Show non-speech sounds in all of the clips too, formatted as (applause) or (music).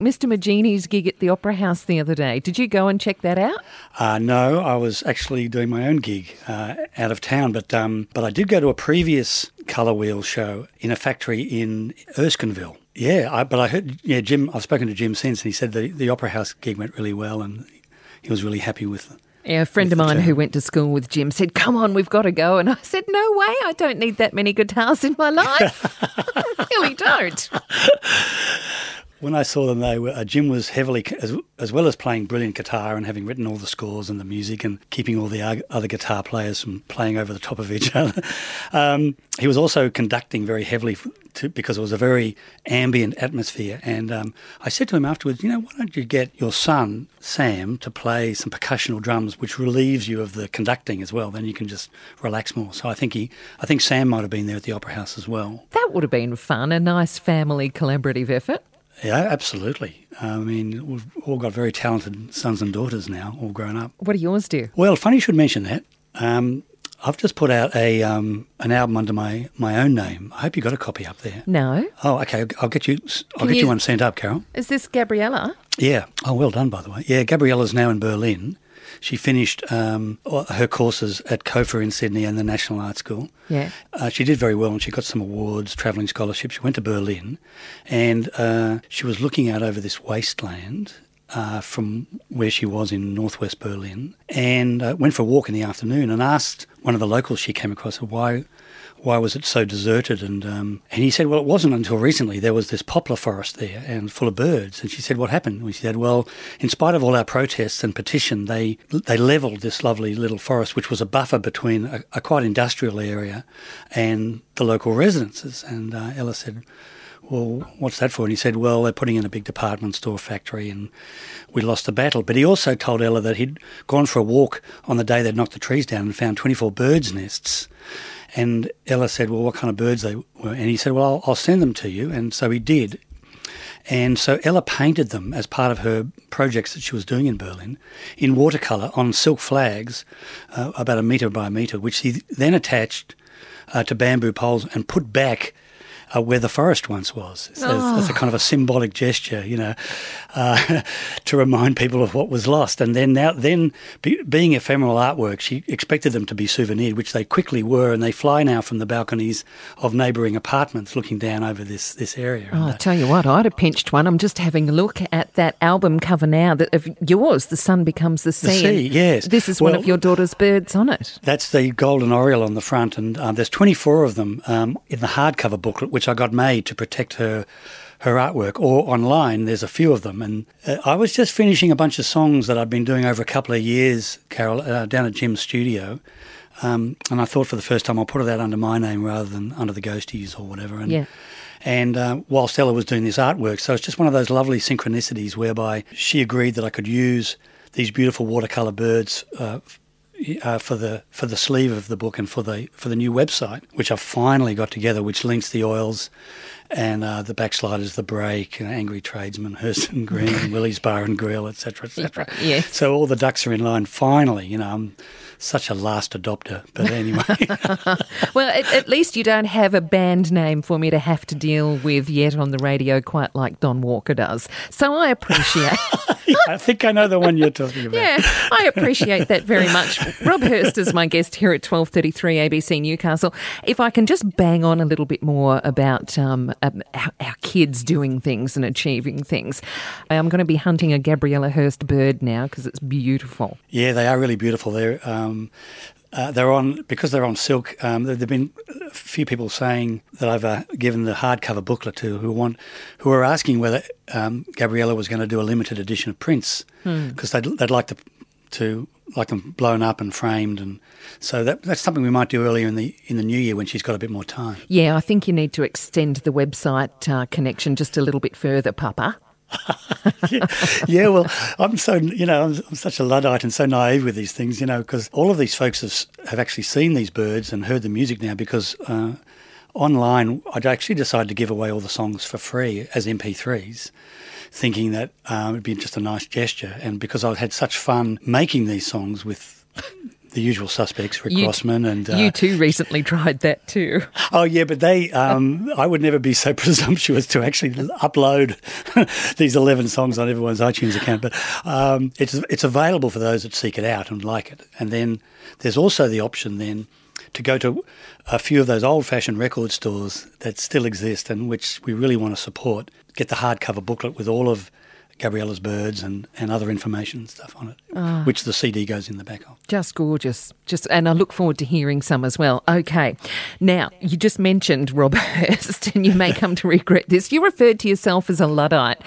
Mr. Moginie's gig at the Opera House the other day. Did you go and check that out? Uh, no, I was actually doing my own gig uh, out of town, but um, but I did go to a previous Colour Wheel show in a factory in Erskineville. Yeah, I, but I heard, yeah, Jim, I've spoken to Jim since, and he said the, the Opera House gig went really well and he was really happy with it. Yeah, a friend of mine who went to school with Jim said, Come on, we've got to go. And I said, No way, I don't need that many guitars in my life. (laughs) (laughs) I really don't. When I saw them, they were, uh, Jim was heavily, as, as well as playing brilliant guitar and having written all the scores and the music and keeping all the other guitar players from playing over the top of each (laughs) other. Um, he was also conducting very heavily to, because it was a very ambient atmosphere. And um, I said to him afterwards, you know, why don't you get your son, Sam, to play some percussion or drums, which relieves you of the conducting as well. Then you can just relax more. So I think he, I think Sam might have been there at the Opera House as well. That would have been fun, a nice family collaborative effort. Yeah, absolutely. I mean, we've all got very talented sons and daughters now, all grown up. What do yours do? Well, funny you should mention that. Um, I've just put out a um, an album under my, my own name. I hope you got a copy up there. No. Oh, okay. I'll get you. I'll Can get you, you one sent up, Carol. Is this Gabriella? Yeah. Oh, well done, by the way. Yeah, Gabriella's now in Berlin. She finished um, her courses at COFA in Sydney and the National Art School. Yeah. Uh, she did very well and she got some awards, travelling scholarships. She went to Berlin and uh, she was looking out over this wasteland uh, from where she was in northwest Berlin and uh, went for a walk in the afternoon and asked one of the locals she came across why why was it so deserted? And um, and he said, well, it wasn't until recently there was this poplar forest there and full of birds. And she said, what happened? And she said, well, in spite of all our protests and petition, they they levelled this lovely little forest, which was a buffer between a, a quite industrial area and the local residences. And uh, Ella said. Well, what's that for? And he said, Well, they're putting in a big department store factory and we lost the battle. But he also told Ella that he'd gone for a walk on the day they'd knocked the trees down and found 24 birds' nests and Ella said, Well, what kind of birds they were? And he said, Well, I'll, I'll send them to you. And so he did. And so Ella painted them as part of her projects that she was doing in Berlin in watercolour on silk flags, uh, about a metre by a metre, which he then attached uh, to bamboo poles and put back uh, where the forest once was. So oh. It's a kind of a symbolic gesture, you know, uh, (laughs) to remind people of what was lost. And then now, then be, being ephemeral artwork, she expected them to be souvenirs, which they quickly were, and they fly now from the balconies of neighbouring apartments, looking down over this this area. Oh, I tell you what, I'd have pinched one. I'm just having a look at that album cover now that of yours, "The Sun Becomes the Sea." The sea, yes. This is well, one of your daughter's birds on it. That's the golden oriole on the front, and um, there's 24 of them um, in the hardcover booklet which I got made to protect her her artwork or online there's a few of them. And uh, i was just finishing a bunch of songs that i've been doing over a couple of years carol uh, down at jim's studio. Um, and i thought for the first time i'll put it out under my name rather than under the ghosties or whatever. And yeah. And uh, while Stella was doing this artwork, so it's just one of those lovely synchronicities whereby she agreed that I could use these beautiful watercolor birds uh, uh, for the for the sleeve of the book and for the for the new website, which I've finally got together, which links the oils and uh, the backsliders, the break, angry tradesman, Hurston Green, (laughs) Willie's Bar and Grill, etc., etc. Yes. So all the ducks are in line. Finally, you know, I'm such a last adopter, but anyway. (laughs) well, at, at, least you don't have a band name for me to have to deal with yet on the radio, quite like Don Walker does. So I appreciate. (laughs) yeah, I think I know the one you're talking about. Yeah, I appreciate that very much. Rob Hirst is my guest here at 12:33 ABC Newcastle. If I can just bang on a little bit more about um, our, our kids doing things and achieving things, I'm going to be hunting a Gabriella Hirst bird now because it's beautiful. Yeah, they are really beautiful. They're um, uh, they're on because they're on silk. Um, there have been a few people saying that I've uh, given the hardcover booklet to who want who are asking whether um, Gabriella was going to do a limited edition of prints because hmm. they'd, they'd like to to like them blown up and framed, and so that, that's something we might do earlier in the in the new year when she's got a bit more time. Yeah, I think you need to extend the website uh, connection just a little bit further, Papa. yeah, (laughs) yeah, well, I'm so you know I'm, I'm, such a luddite and so naive with these things, you know, because all of these folks have, have actually seen these birds and heard the music now because uh, online I'd actually decided to give away all the songs for free as MP3s, thinking that um, it'd be just a nice gesture, and because I had such fun making these songs with (laughs) the usual suspects, Rick You- Grossman and uh, you too recently tried that too. Oh yeah, but they um, I would never be so (laughs) presumptuous to actually upload (laughs) these eleven songs on everyone's iTunes account. But um, it's it's available for those that seek it out and like it. And then there's also the option then to go to a few of those old-fashioned record stores that still exist and which we really want to support. Get the hardcover booklet with all of Gabriella's birds and, and other information and stuff on it, which the CD goes in the back of. Just gorgeous. Just and I look forward to hearing some as well. Okay. Now, you just mentioned Rob (laughs) Hirst and you may come to regret this. You referred to yourself as a Luddite.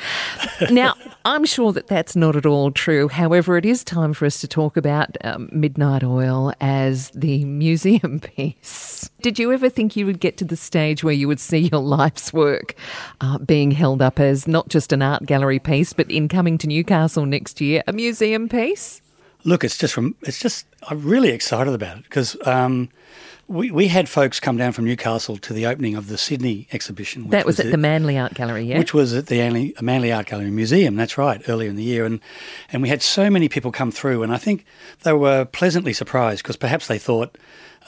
Now, (laughs) I'm sure that that's not at all true. However, it is time for us to talk about um, Midnight Oil as the museum (laughs) piece. Did you ever think you would get to the stage where you would see your life's work uh, being held up as not just an art gallery piece, but in coming to Newcastle next year, a museum piece? Look, it's just from it's just I'm really excited about it because um, we we had folks come down from Newcastle to the opening of the Sydney exhibition. which That was, at the- the Manly Art Gallery, yeah? which was at the Manly, Manly Art Gallery Museum. That's right, earlier in the year, and and we had so many people come through, and I think they were pleasantly surprised because perhaps they thought.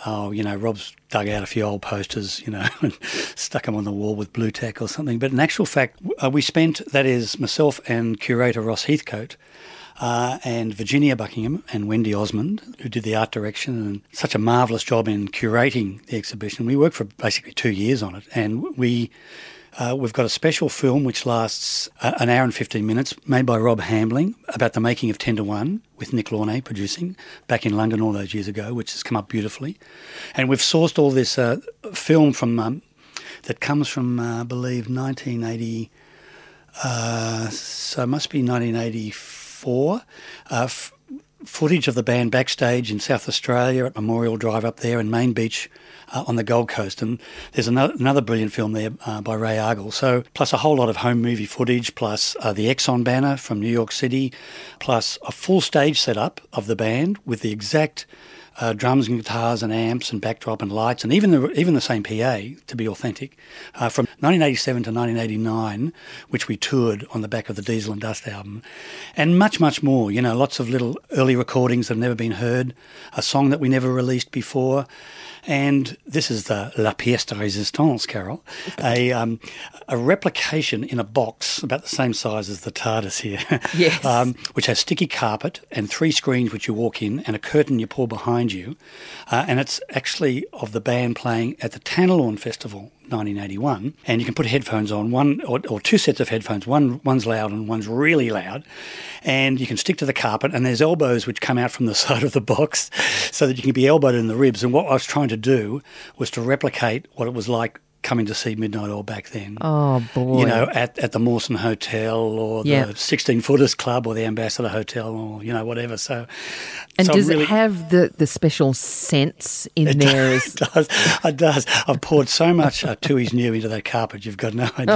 Oh, you know, Rob's dug out a few old posters, you know, (laughs) and stuck them on the wall with blue tack or something. But in actual fact, uh, we spent, that is, myself and curator Ross Heathcote, uh, and Virginia Buckingham and Wendy Osmond, who did the art direction and such a marvellous job in curating the exhibition. We worked for basically two years on it, and we uh, we've got a special film which lasts uh, an hour and 15 minutes, made by Rob Hambling, about the making of 10 to 1, with Nick Launay producing, back in London all those years ago, which has come up beautifully. And we've sourced all this uh, film from um, that comes from, uh, I believe, 1980. Uh, so it must be 1984. Uh, f- footage of the band backstage in South Australia at Memorial Drive up there and Main Beach uh, on the Gold Coast. And there's another, another brilliant film there uh, by Ray Argall. So, plus a whole lot of home movie footage, plus uh, the Exxon banner from New York City, plus a full stage setup of the band with the exact uh, drums and guitars and amps and backdrop and lights and even the even the same PA to be authentic uh, from 1987 to 1989, which we toured on the back of the Diesel and Dust album, and much much more. You know, lots of little early recordings that have never been heard, a song that we never released before. And this is the La Pièce de Résistance, Carol, (laughs) a um, a replication in a box about the same size as the TARDIS here. (laughs) Yes. um, which has sticky carpet and three screens which you walk in and a curtain you pull behind you. Uh, and it's actually of the band playing at the Tanelorn Festival 1981. And you can put headphones on, one or, or two sets of headphones. One One's loud and one's really loud. And you can stick to the carpet and there's elbows which come out from the (laughs) side of the box (laughs) so that you can be elbowed in the ribs. And what I was trying to do was to replicate what it was like coming to see Midnight Oil back then Oh, boy. you know, at, at the Mawson Hotel or Yeah. the 16 Footers Club or the Ambassador Hotel or, you know, whatever. So, and so does really, it have the, the special scents in there? As, (laughs) it does. It does. I've poured so much uh, Tooheys New into that carpet, you've got no idea.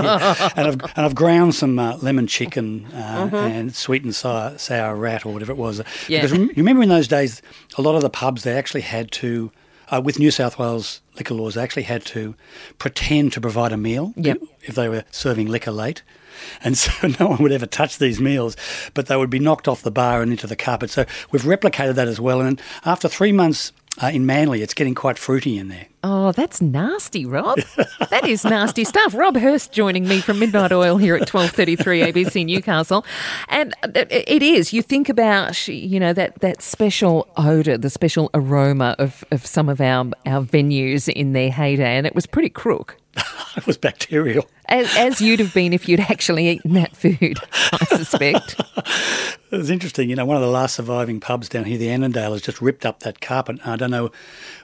and, I've, and I've ground some uh, lemon chicken uh, and sweet and sour, sour rat or whatever it was. Yeah. Because you remember in those days, a lot of the pubs, they actually had to, uh, with New South Wales liquor laws, they actually had to pretend to provide a meal Yep. if they were serving liquor late. And (laughs) so no one would ever touch these meals, but they would be knocked off the bar and into the carpet. So we've replicated that as well. And after three months uh, in Manly, it's getting quite fruity in there. oh, that's nasty, Rob. (laughs) that is nasty stuff. Rob Hirst joining me from Midnight Oil here at 1233 ABC Newcastle. And it it is, you think about, you know, that, that special odour, the special aroma of, of some of our, our venues in their heyday, and it was pretty crook. (laughs) It was bacterial. As, as you'd have been if you'd actually eaten that food, I suspect. (laughs) It was interesting. You know, one of the last surviving pubs down here, the Annandale, has just ripped up that carpet. I don't know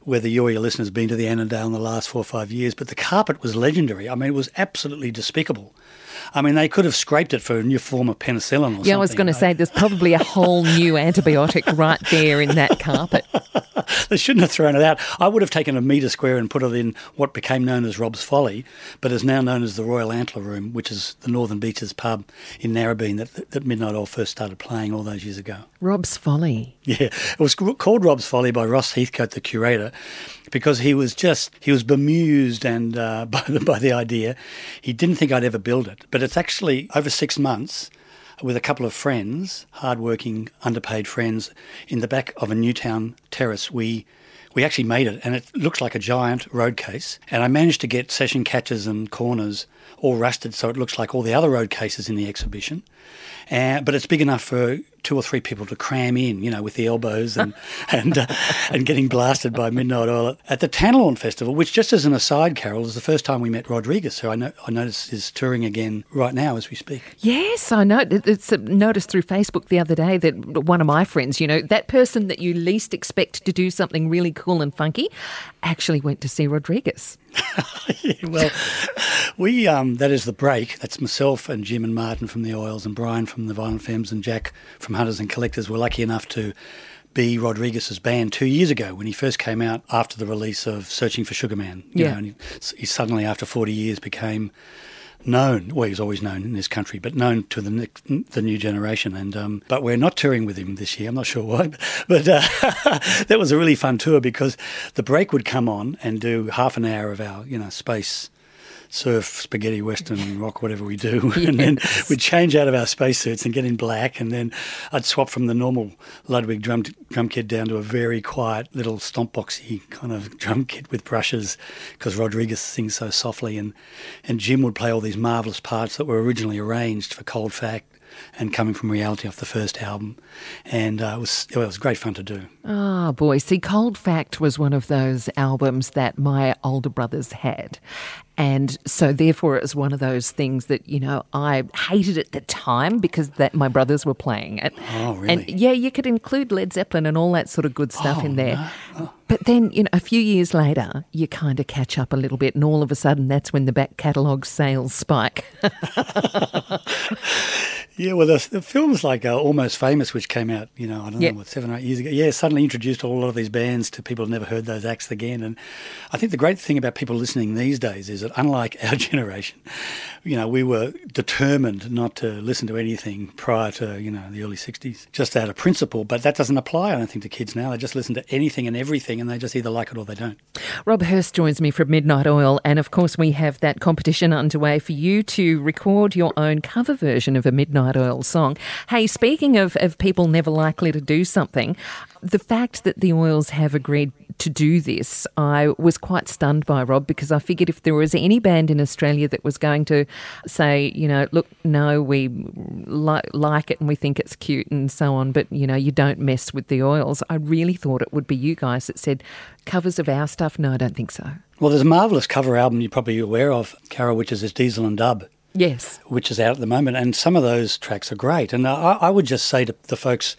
whether you or your listeners have been to the Annandale in the last four or five years, but the carpet was legendary. I mean, it was absolutely despicable. I mean, they could have scraped it for a new form of penicillin or something. Yeah, I was going to say there's probably a whole new antibiotic right there in that carpet. (laughs) They shouldn't have thrown it out. I would have taken a metre square and put it in what became known as Rob's Folly, but is now known as the Royal Antler Room, which is the Northern Beaches pub in Narrabeen that, that Midnight Oil first started playing all those years ago. Rob's Folly. Yeah, it was called Rob's Folly by Ross Heathcote, the curator, because he was just he was bemused and uh, (laughs) by the by the idea. He didn't think I'd ever build it, but it's actually over six months. with a couple of friends, hardworking, underpaid friends, in the back of a Newtown terrace. We we actually made it, and it looks like a giant road case. And I managed to get session catches and corners all rusted, so it looks like all the other road cases in the exhibition. Uh, but it's big enough for two or three people to cram in, you know, with the elbows and (laughs) and uh, and getting blasted by Midnight Oil at the Tanelorn Festival. Which, just as an aside, Carol, is the first time we met Rodriguez, who I know I notice is touring again right now as we speak. Yes, I know. It's noticed through Facebook the other day that one of my friends, you know, that person that you least expect to do something really cool and funky, actually went to see Rodriguez. yeah, (laughs) (laughs) well, we um, that is the break. That's myself and Jim and Martin from the Oils and Brian from the Violent Femmes and Jack from Hunters and Collectors were lucky enough to be Rodriguez's band two years ago when he first came out after the release of Searching for Sugar Man. You yeah. Know, and he, he suddenly, after 40 years, became known. Well, he was always known in this country, but known to the the new generation. And um, but we're not touring with him this year. I'm not sure why, (laughs) but, uh, (laughs) that was a really fun tour because the break would come on and do half an hour of our you know space surf, spaghetti, western, (laughs) rock, whatever we do, yes. (laughs) and then we'd change out of our spacesuits and get in black, and then I'd swap from the normal Ludwig drum drum kit down to a very quiet little stomp boxy kind of (laughs) drum kit with brushes, because Rodriguez sings so softly, and and Jim would play all these marvelous parts that were originally arranged for Cold Fact and coming from reality off the first album, and uh, it was it was great fun to do. Ah, oh, boy, see, Cold Fact was one of those albums that my older brothers had, and so therefore it was one of those things that you know I hated at the time because that my brothers were playing it. Oh, really? And yeah, you could include Led Zeppelin and all that sort of good stuff oh, in there. No. Oh. But then, you know, a few years later, you kind of catch up a little bit, and all of a sudden, that's when the back catalogue sales spike. (laughs) (laughs) Yeah, well, the, the films like uh, Almost Famous, which came out, you know, I don't yep. know, what, seven or eight years ago, yeah, suddenly introduced a lot of these bands to people who never heard those acts again. And I think the great thing about people listening these days is that, unlike our (laughs) generation, you know, we were determined not to listen to anything prior to, you know, the early 60s, just out of principle. But that doesn't apply, I don't think, to kids now. They just listen to anything and everything, and they just either like it or they don't. Rob Hirst joins me from Midnight Oil. And of course, we have that competition underway for you to record your own cover version of a Midnight Midnight Oil song. Hey, speaking of, of people never likely to do something, the fact that the Oils have agreed to do this, I was quite stunned by Rob because I figured if there was any band in Australia that was going to say, you know, look, no, we li- like it and we think it's cute and so on, but you know, you don't mess with the Oils. I really thought it would be you guys that said covers of our stuff. No, I don't think so. Well, there's a marvelous cover album you're probably aware of, Carol, which is this Diesel and Dub. Yes. Which is out at the moment. And some of those tracks are great. And I, I, would just say to the folks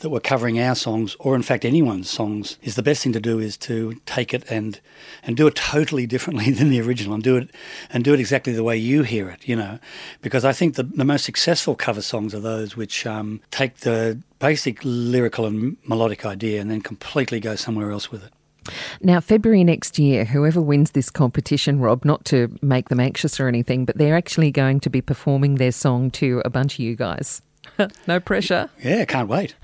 that were covering our songs, or in fact anyone's songs, is the best thing to do is to take it and and do it totally differently (laughs) than the original and do it and do it exactly the way you hear it, you know. Because I think the, the most successful cover songs are those which um, take the basic lyrical and melodic idea and then completely go somewhere else with it. Now, February next year, whoever wins this competition, Rob, not to make them anxious or anything, but they're actually going to be performing their song to a bunch of you guys. (laughs) no pressure. Yeah, can't wait.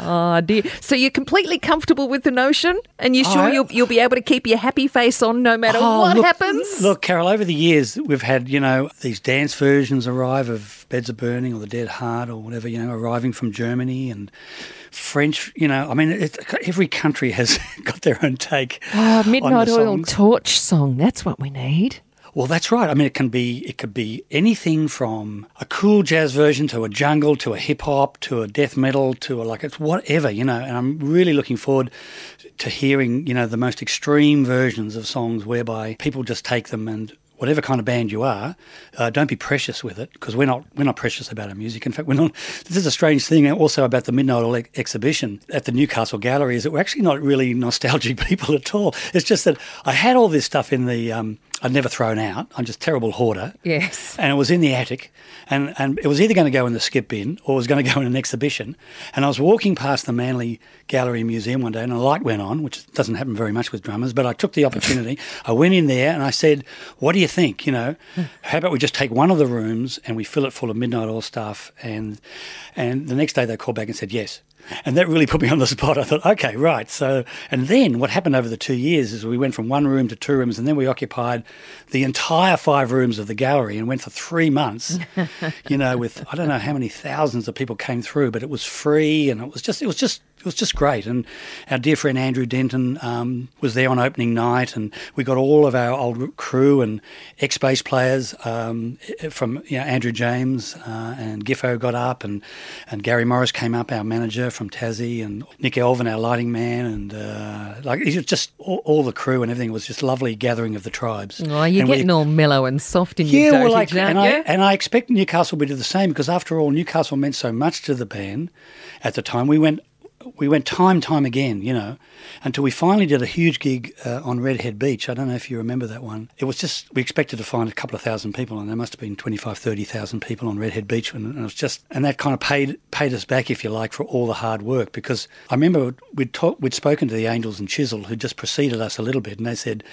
oh (laughs) dear. So you're completely comfortable with the notion, and you're sure oh, you'll you'll be able to keep your happy face on no matter oh, what look, happens. Look, Carol. Over the years, we've had you know these dance versions arrive of Beds Are Burning or The Dead Heart or whatever you know arriving from Germany and French. You know, I mean, it, every country has (laughs) got their own take. Oh, Midnight Oil Torch song. That's what we need. Well, that's right. I mean, it can be it could be anything from a cool jazz version to a jungle to a hip hop to a death metal to a like it's whatever you know. And I'm really looking forward to hearing you know the most extreme versions of songs whereby people just take them and whatever kind of band you are, uh, don't be precious with it because we're not we're not precious about our music. In fact, we're not. This is a strange thing also about the Midnight Oil exhibition at the Newcastle Gallery is that we're actually not really nostalgic (laughs) people at all. It's just that I had all this stuff in the um, I'd never thrown out. I'm just a terrible hoarder. Yes. And it was in the attic, and, and it was either going to go in the skip bin or it was going (laughs) to go in an exhibition. And I was walking past the Manly Gallery Museum one day, and a light went on, which doesn't happen very much with drummers, but I took the opportunity. I went in there and I said, "What do you think? You know, how about we just take one of the rooms and we fill it full of Midnight Oil stuff?" And and the next day they called back and said, "Yes." And that really put me on the (laughs) spot. I thought, okay, right. So, and then what happened over the two years is we went from one room to two rooms, and then we occupied the entire five rooms of the gallery and went for three months. (laughs) you know, with I don't know how many thousands of people came through, but it was free, and it was just it was just it was just great. And our dear friend Andrew Denton um, was there on opening night, and we got all of our old crew and ex bass players um, from you know, Andrew James uh, and Giffo got up, and, and Gary Morris came up, our manager from Tassie, and Nick Elvin, our lighting man, and uh, like it was just all, all, the crew and everything. Was just lovely gathering of the tribes. Oh, you're and getting all mellow and soft in yeah, your well, like, and? I, and I expect Newcastle would do the same because after all, Newcastle meant so much to the band at the time. We went we went time time again, you know, until we finally did a huge gig uh, on Redhead Beach. I don't know if you remember that one. It was just we expected to find a couple of thousand people, and there must have been 25, 30,000 people on Redhead Beach, and, it was just and that kind of paid paid us back, if you like, for all the hard work. Because I remember we'd talk, we'd spoken to the Angels and Chisel, who just preceded us a little bit, and they said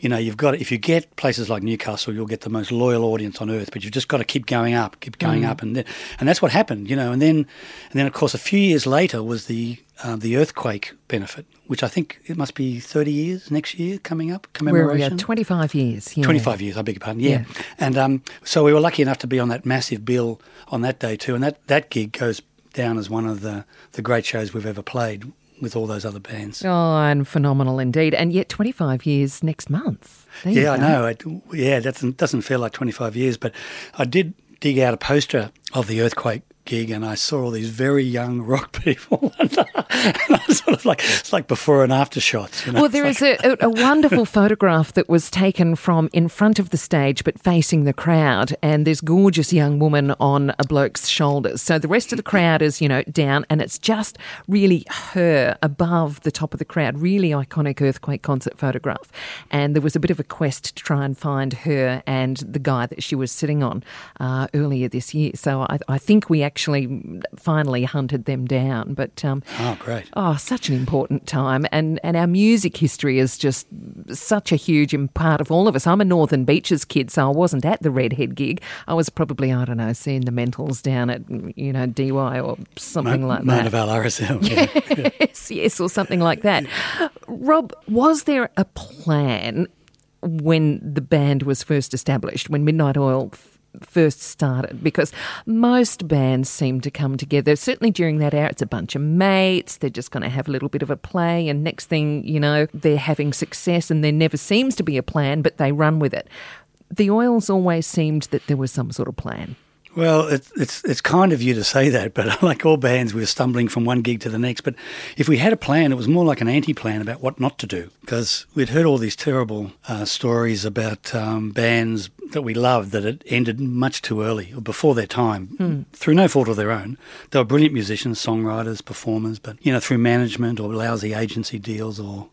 you know, you've got if you get places like Newcastle, you'll get the most loyal audience on earth. But you've just got to keep going up, keep going mm. up, and then, and that's what happened, you know. And then, and then of course, a few years later was the uh, the earthquake benefit, which I think it must be 30 years next year coming up, commemoration. We're, 25 years. Yeah. 25 years, I beg your pardon, yeah. yeah. And um, so we were lucky enough to be on that massive bill on that day too. And that, that gig goes down as one of the, the great shows we've ever played with all those other bands. Oh, and phenomenal indeed. And yet 25 years next month. There yeah, I know. It, yeah, that doesn't, doesn't feel like 25 years, but I did dig out a poster of the earthquake gig and I saw all these very young (laughs) rock people. (laughs) and I was sort of like, it's like before and after shots. You know? Well, there is like... a, a, wonderful (laughs) photograph that was taken from in front of the stage but facing the crowd. And this gorgeous young woman on a bloke's shoulders. So the rest of the crowd is, you know, down and it's just really her above the top of the crowd. Really iconic earthquake concert photograph. And there was a bit of a quest to try and find her and the guy that she was sitting on uh, earlier this year. So I, I think we actually finally hunted them down. But um, oh, great! Oh, such an important time, and and our music history is just such a huge part of all of us. I'm a Northern Beaches kid, so I wasn't at the Redhead gig. I was probably I don't know seeing the Mentals down at you know DY or something Mo- like that. Mona RSL, yeah. yes, yes, or something like that. Rob, was there a plan? when the band was first established, when Midnight Oil first started because most bands seem to come together. Certainly during that hour, it's a bunch of mates. They're just going to have a little bit of a play, and next thing you know, they're having success, and there never seems to be a plan, but they run with it. The Oils always seemed that there was some sort of plan. Well, it's it's it's kind of you to say that, but (laughs) like all bands, we were stumbling from one gig to the next. But if we had a plan, it was more like an anti-plan about what not to do, because we'd heard all these terrible uh, stories about um, bands that we loved that had ended much too early or before their time, mm. through no fault of their own. They were brilliant musicians, songwriters, performers, but you know through management or lousy agency deals or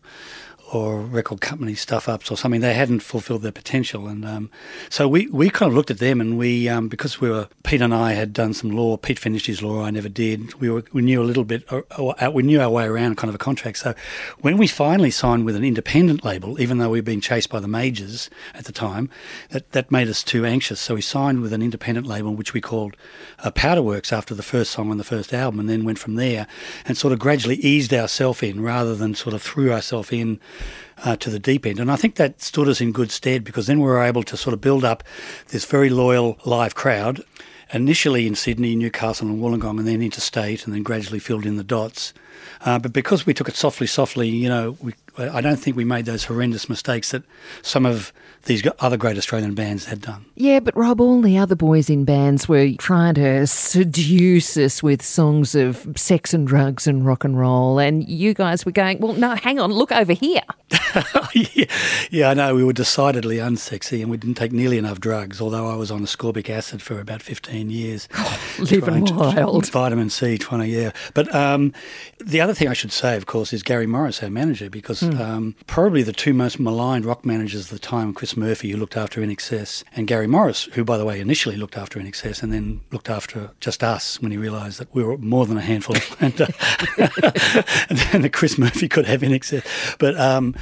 or record company stuff ups or something. They hadn't fulfilled their potential, and um, so we, we kind of looked at them, and we um, because we were Pete and I had done some law. Pete finished his law, I never did. We were we knew a little bit, or, or, we knew our way around kind of a contract. So when we finally signed with an independent label, even though we'd been chased by the majors at the time, that that made us too anxious. So we signed with an independent label, which we called uh, Powderworks after the first song on the first album, and then went from there and sort of gradually eased ourselves in rather than sort of threw ourselves in uh, to the deep end. And I think that stood us in good stead because then we were able to sort of build up this very loyal live crowd, initially in Sydney, Newcastle, and Wollongong, and then interstate, and then gradually filled in the dots. Uh, but because we took it softly, softly, you know, we, I don't think we made those horrendous mistakes that some of these other great Australian bands had done. Yeah, but Rob, all the other boys in bands were trying to seduce us with songs of sex and drugs and rock and roll, and you guys were going, well, no, hang on, look over here. (laughs) yeah, yeah, I know. We were decidedly unsexy and we didn't take nearly enough drugs, although I was on ascorbic acid for about 15 years. (laughs) living wild. To, vitamin C, trying to, yeah. But um, the other thing I should say, of course, is Gary Morris, our manager, because mm. um, probably the two most maligned rock managers of the time, Chris Murphy, who looked after INXS, and Gary Morris, who, by the way, initially looked after INXS and then looked after just us when he realised that we were more than a handful. (laughs) and, uh, and Chris Murphy could have INXS. But um,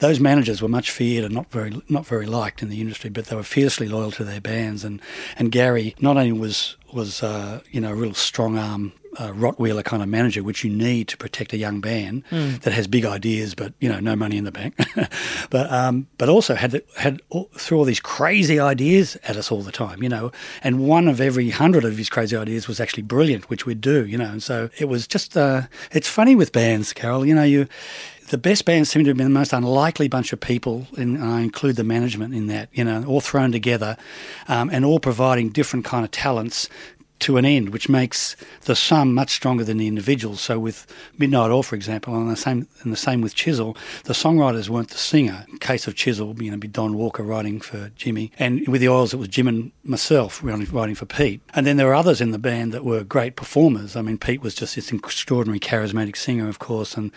those managers were much feared and not very not very liked in the industry, but they were fiercely loyal to their bands. And and Gary not only was was uh, you know a real strong arm a Rottweiler kind of manager, which you need to protect a young band Hmm. that has big ideas, but you know, no money in the bank. (laughs) but um, but also had had all, threw all these crazy ideas at us all the time, you know. And one of every hundred of his crazy ideas was actually brilliant, which we'd do, you know. And so it was just uh, it's funny with bands, Carol. You know, you the best bands seem to have been the most unlikely bunch of people, and I include the management in that, you know, all thrown together um, and all providing different kind of talents to an end, which makes the sum much stronger than the individual. So with Midnight Oil, for example, and the same and the same with Chisel, the songwriters weren't the singer. In case of Chisel, you know, be Don Walker writing for Jimmy, and with the Oils, it was Jim and myself writing for Pete. And then there were others in the band that were great performers. I mean, Pete was just this extraordinary, charismatic singer, of course, and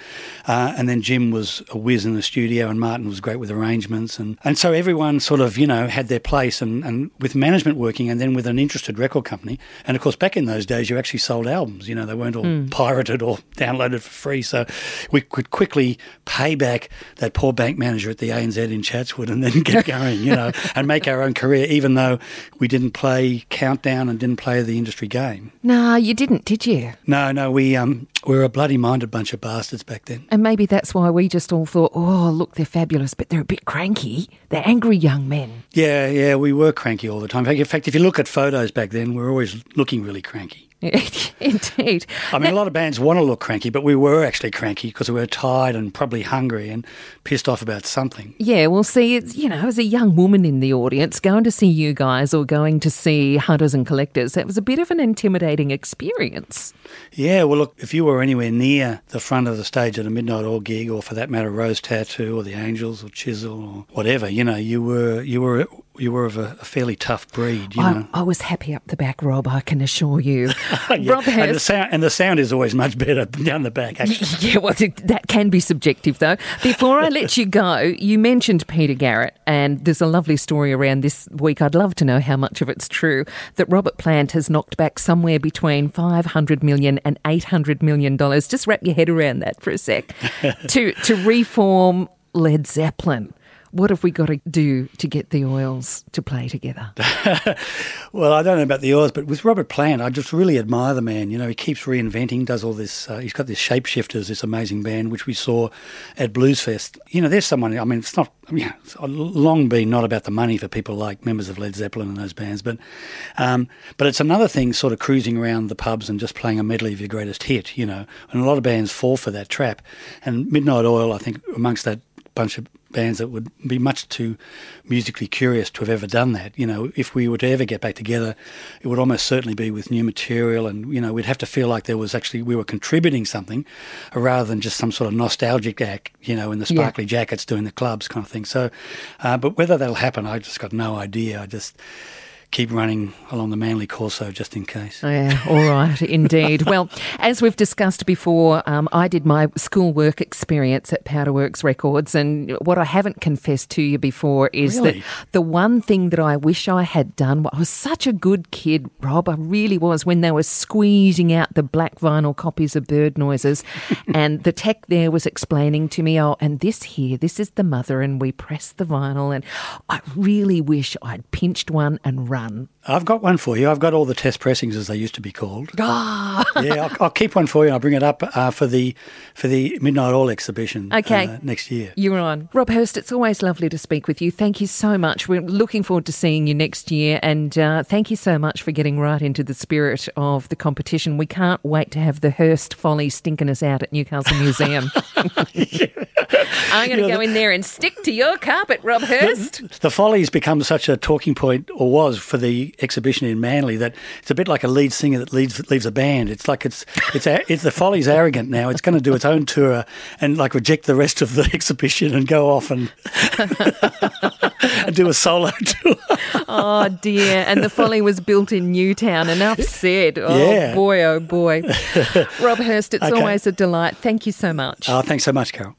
uh, and then Jim was a whiz in the studio, and Martin was great with arrangements, and and so everyone sort of you know had their place, and and with management working, and then with an interested record company. And of course, back in those days, you actually sold albums. You know, they weren't all Hmm. pirated or (laughs) downloaded for free. So we could quickly pay back that poor bank manager at the ANZ in Chatswood and then (laughs) get going, you know, and make our own career, even though we didn't play Countdown and didn't play the industry game. No, you didn't, did you? No, no, we um, we were a bloody minded bunch of bastards back then. And maybe that's why we just all thought, oh, look, they're fabulous, but they're a bit cranky. They're angry young men. Yeah, yeah, we were cranky all the time. In fact, if you look at photos back then, we're always looking really cranky. (laughs) Indeed. I mean, a lot of bands want to look cranky, but we were actually cranky because we were tired and probably hungry and pissed off about something. Yeah, well, see, it's, you know, as a young woman in the audience, going to see you guys or going to see Hunters and Collectors, that was a bit of an intimidating experience. Yeah, well, look, if you were anywhere near the front of the stage at a Midnight Oil gig, or for that matter, Rose Tattoo, or the Angels, or Chisel, or whatever, you know, you were you were you were of a, a fairly tough breed, you know. I, I was happy up the back, Rob. I can assure you. (laughs) Rob and the sound and the sound is always much better (laughs) down the back. Actually, (laughs) Yeah, well, that can be subjective, though. Before I let you go, you mentioned Peter Garrett, and there's a lovely story around this week. I'd love to know how much of it's true that Robert Plant has knocked back somewhere between 500 million and 800 million dollars. Just wrap your head around that for a sec. to to reform Led Zeppelin. What have we got to do to get the oils to play together? (laughs) well, I don't know about the oils, but with Robert Plant, I just really admire the man. You know, he keeps reinventing, does all this. Uh, he's got this Shapeshifters, this amazing band, which we saw at Bluesfest. You know, there's someone. I mean, it's not. I mean, (laughs) it's long been not about the money for people like members of Led Zeppelin and those bands, but um, but it's another thing, sort of cruising around the pubs and just playing a medley of your greatest hit. You know, and a lot of bands fall for that trap. And Midnight Oil, I think, amongst that bunch of bands that would be much too musically curious to have ever done that. You know, if we were to ever get back together, it would almost certainly be with new material, and you know, we'd have to feel like there was actually we were contributing something, rather than just some sort of nostalgic act. You know, in the Yeah. sparkly jackets doing the clubs kind of thing. So, uh, but whether that'll happen, I just got no idea. I just keep running along the Manly Corso just in case. Yeah, all right, (laughs) indeed. Well, as we've discussed before, um, I did my schoolwork experience at Powderworks Records, and what I haven't confessed to you before is Really? that the one thing that I wish I had done, I was such a good kid, Rob, I really was, when they were squeezing out the black vinyl copies of Bird Noises, (laughs) and the tech there was explaining to me, oh, and this here, this is the mother, and we press the vinyl, and I really wish I'd pinched one and run. I've got one for you. I've got all the test pressings as they used to be called. Ah, (laughs) yeah, I'll, I'll keep one for you. And I'll bring it up uh, for the for the Midnight Oil exhibition Okay. uh, next year. You're on. Rob Hirst, it's always lovely to speak with you. Thank you so much. We're looking forward to seeing you next year. And uh, thank you so much for getting right into the spirit of the competition. We can't wait to have the Hirst Folly stinking us out at Newcastle Museum. (laughs) (laughs) I'm going to go in there and stick to your carpet, Rob Hirst. The Follies become such a talking point, or was for the exhibition in Manly, that it's a bit like a lead singer that leads leaves a band. It's like it's it's it's the Follies arrogant now. It's going to do its own tour and like reject the rest of the (laughs) exhibition and go off and, (laughs) and do a solo (laughs) tour. Oh, dear. And the Folly was built in Newtown. Enough said. Oh, Yeah. boy, oh, boy. Rob Hirst, it's Okay. always a delight. Thank you so much. Oh, thanks so much, Carol.